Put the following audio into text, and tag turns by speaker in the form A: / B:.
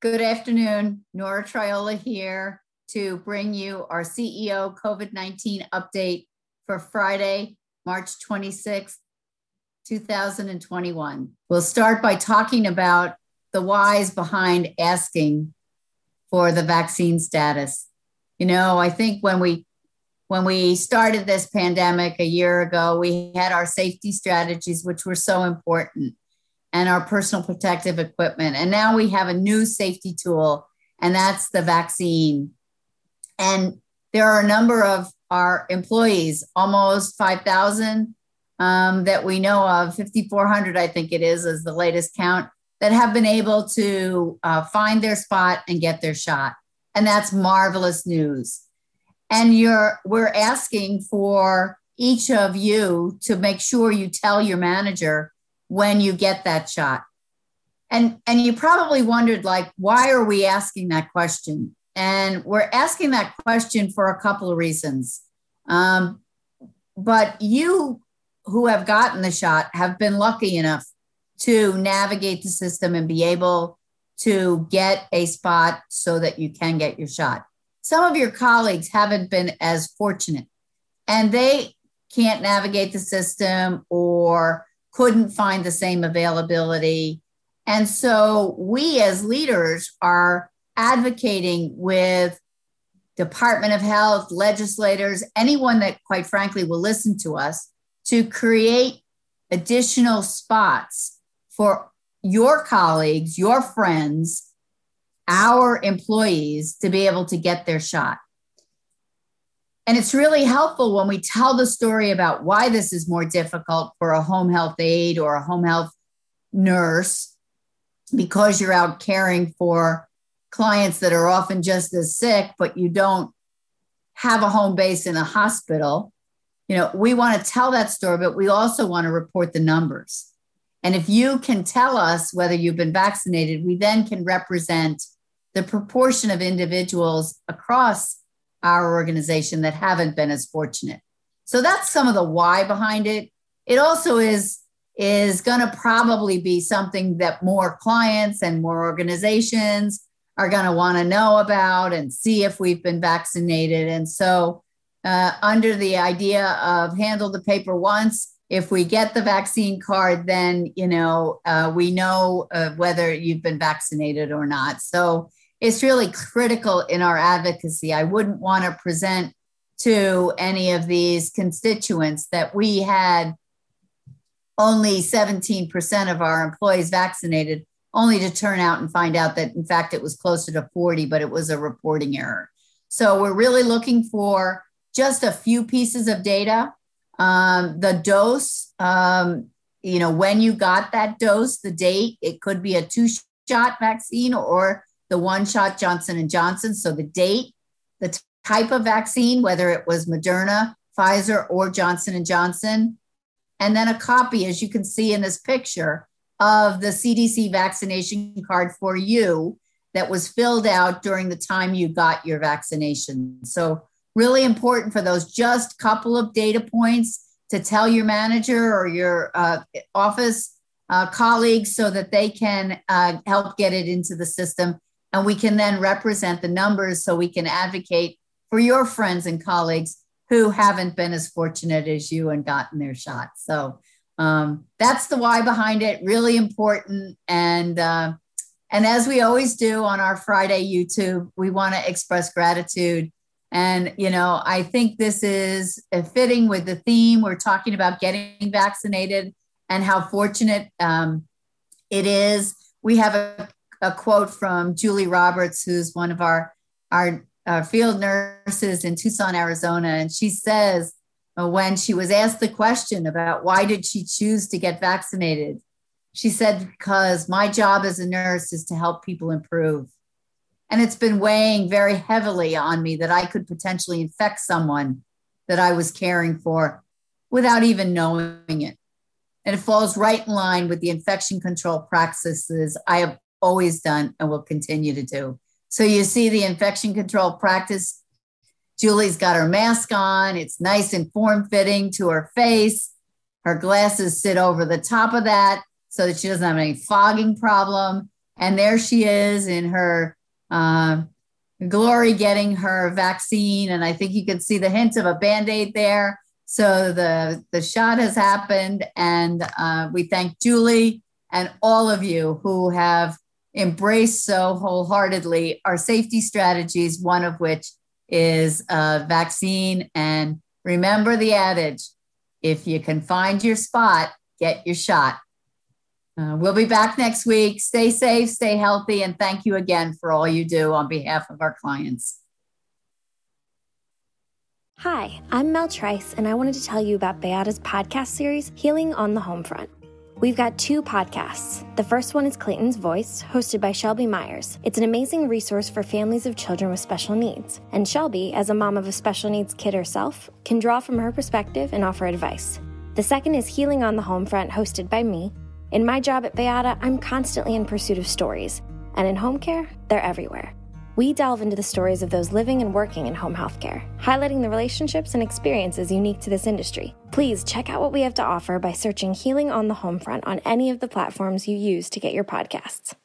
A: Good afternoon. Nora Triola here to bring you our CEO COVID 19 update for Friday, March 26th, 2021. We'll start by talking about the whys behind asking for the vaccine status. You know, I think when we when we started this pandemic a year ago, we had our safety strategies, which were so important and our personal protective equipment. And now we have a new safety tool, and that's the vaccine. And there are a number of our employees, almost 5,000 um, that we know of, 5,400, I think it is, is the latest count, that have been able to uh, find their spot and get their shot. And that's marvelous news. And you're, we're asking for each of you to make sure you tell your manager when you get that shot. And, and you probably wondered, like, why are we asking that question? And we're asking that question for a couple of reasons. Um, but you who have gotten the shot have been lucky enough to navigate the system and be able to get a spot so that you can get your shot. Some of your colleagues haven't been as fortunate and they can't navigate the system or couldn't find the same availability. And so we as leaders are advocating with Department of Health, legislators, anyone that quite frankly will listen to us to create additional spots for your colleagues, your friends, our employees to be able to get their shot. And it's really helpful when we tell the story about why this is more difficult for a home health aide or a home health nurse because you're out caring for clients that are often just as sick, but you don't have a home base in a hospital. You know, we want to tell that story, but we also want to report the numbers. And if you can tell us whether you've been vaccinated, we then can represent the proportion of individuals across our organization that haven't been as fortunate. So that's some of the why behind it. It also is is going to probably be something that more clients and more organizations are going to want to know about and see if we've been vaccinated. And so, uh, under the idea of handle the paper once, if we get the vaccine card, then you know uh, we know uh, whether you've been vaccinated or not. So it's really critical in our advocacy. I wouldn't want to present to any of these constituents that we had only 17% of our employees vaccinated, only to turn out and find out that, in fact, it was closer to 40, but it was a reporting error. So we're really looking for just a few pieces of data. Um, the dose, um, you know, when you got that dose, the date, it could be a two shot vaccine or the one shot Johnson and Johnson. So the date, the t- type of vaccine, whether it was Moderna, Pfizer, or Johnson and Johnson, and then a copy, as you can see in this picture, of the CDC vaccination card for you that was filled out during the time you got your vaccination. So really important for those just couple of data points to tell your manager or your uh, office uh, colleagues so that they can uh, help get it into the system and we can then represent the numbers so we can advocate for your friends and colleagues who haven't been as fortunate as you and gotten their shot. So um, that's the why behind it. Really important. And uh, and as we always do on our Friday YouTube, we want to express gratitude. And you know, I think this is fitting with the theme. We're talking about getting vaccinated and how fortunate um, it is. We have a a quote from Julie Roberts, who's one of our, our, our field nurses in Tucson, Arizona. And she says, uh, when she was asked the question about why did she choose to get vaccinated, she said, because my job as a nurse is to help people improve. And it's been weighing very heavily on me that I could potentially infect someone that I was caring for without even knowing it. And it falls right in line with the infection control practices I have always done and will continue to do. So you see the infection control practice. Julie's got her mask on. It's nice and form fitting to her face. Her glasses sit over the top of that so that she doesn't have any fogging problem. And there she is in her uh, glory getting her vaccine. And I think you can see the hint of a band aid there. So the, the shot has happened. And uh, we thank Julie and all of you who have embraced so wholeheartedly our safety strategies, one of which is a vaccine. And remember the adage if you can find your spot, get your shot. Uh, we'll be back next week. Stay safe, stay healthy, and thank you again for all you do on behalf of our clients.
B: Hi, I'm Mel Trice, and I wanted to tell you about BAYADA's podcast series, Healing on the Homefront. We've got two podcasts. The first one is Clayton's Voice, hosted by Shelby Myers. It's an amazing resource for families of children with special needs. And Shelby, as a mom of a special needs kid herself, can draw from her perspective and offer advice. The second is Healing on the Homefront, hosted by me. In my job at BAYADA, I'm constantly in pursuit of stories. And in home care, they're everywhere. We delve into the stories of those living and working in home healthcare, highlighting the relationships and experiences unique to this industry. Please check out what we have to offer by searching Healing on the Homefront on any of the platforms you use to get your podcasts.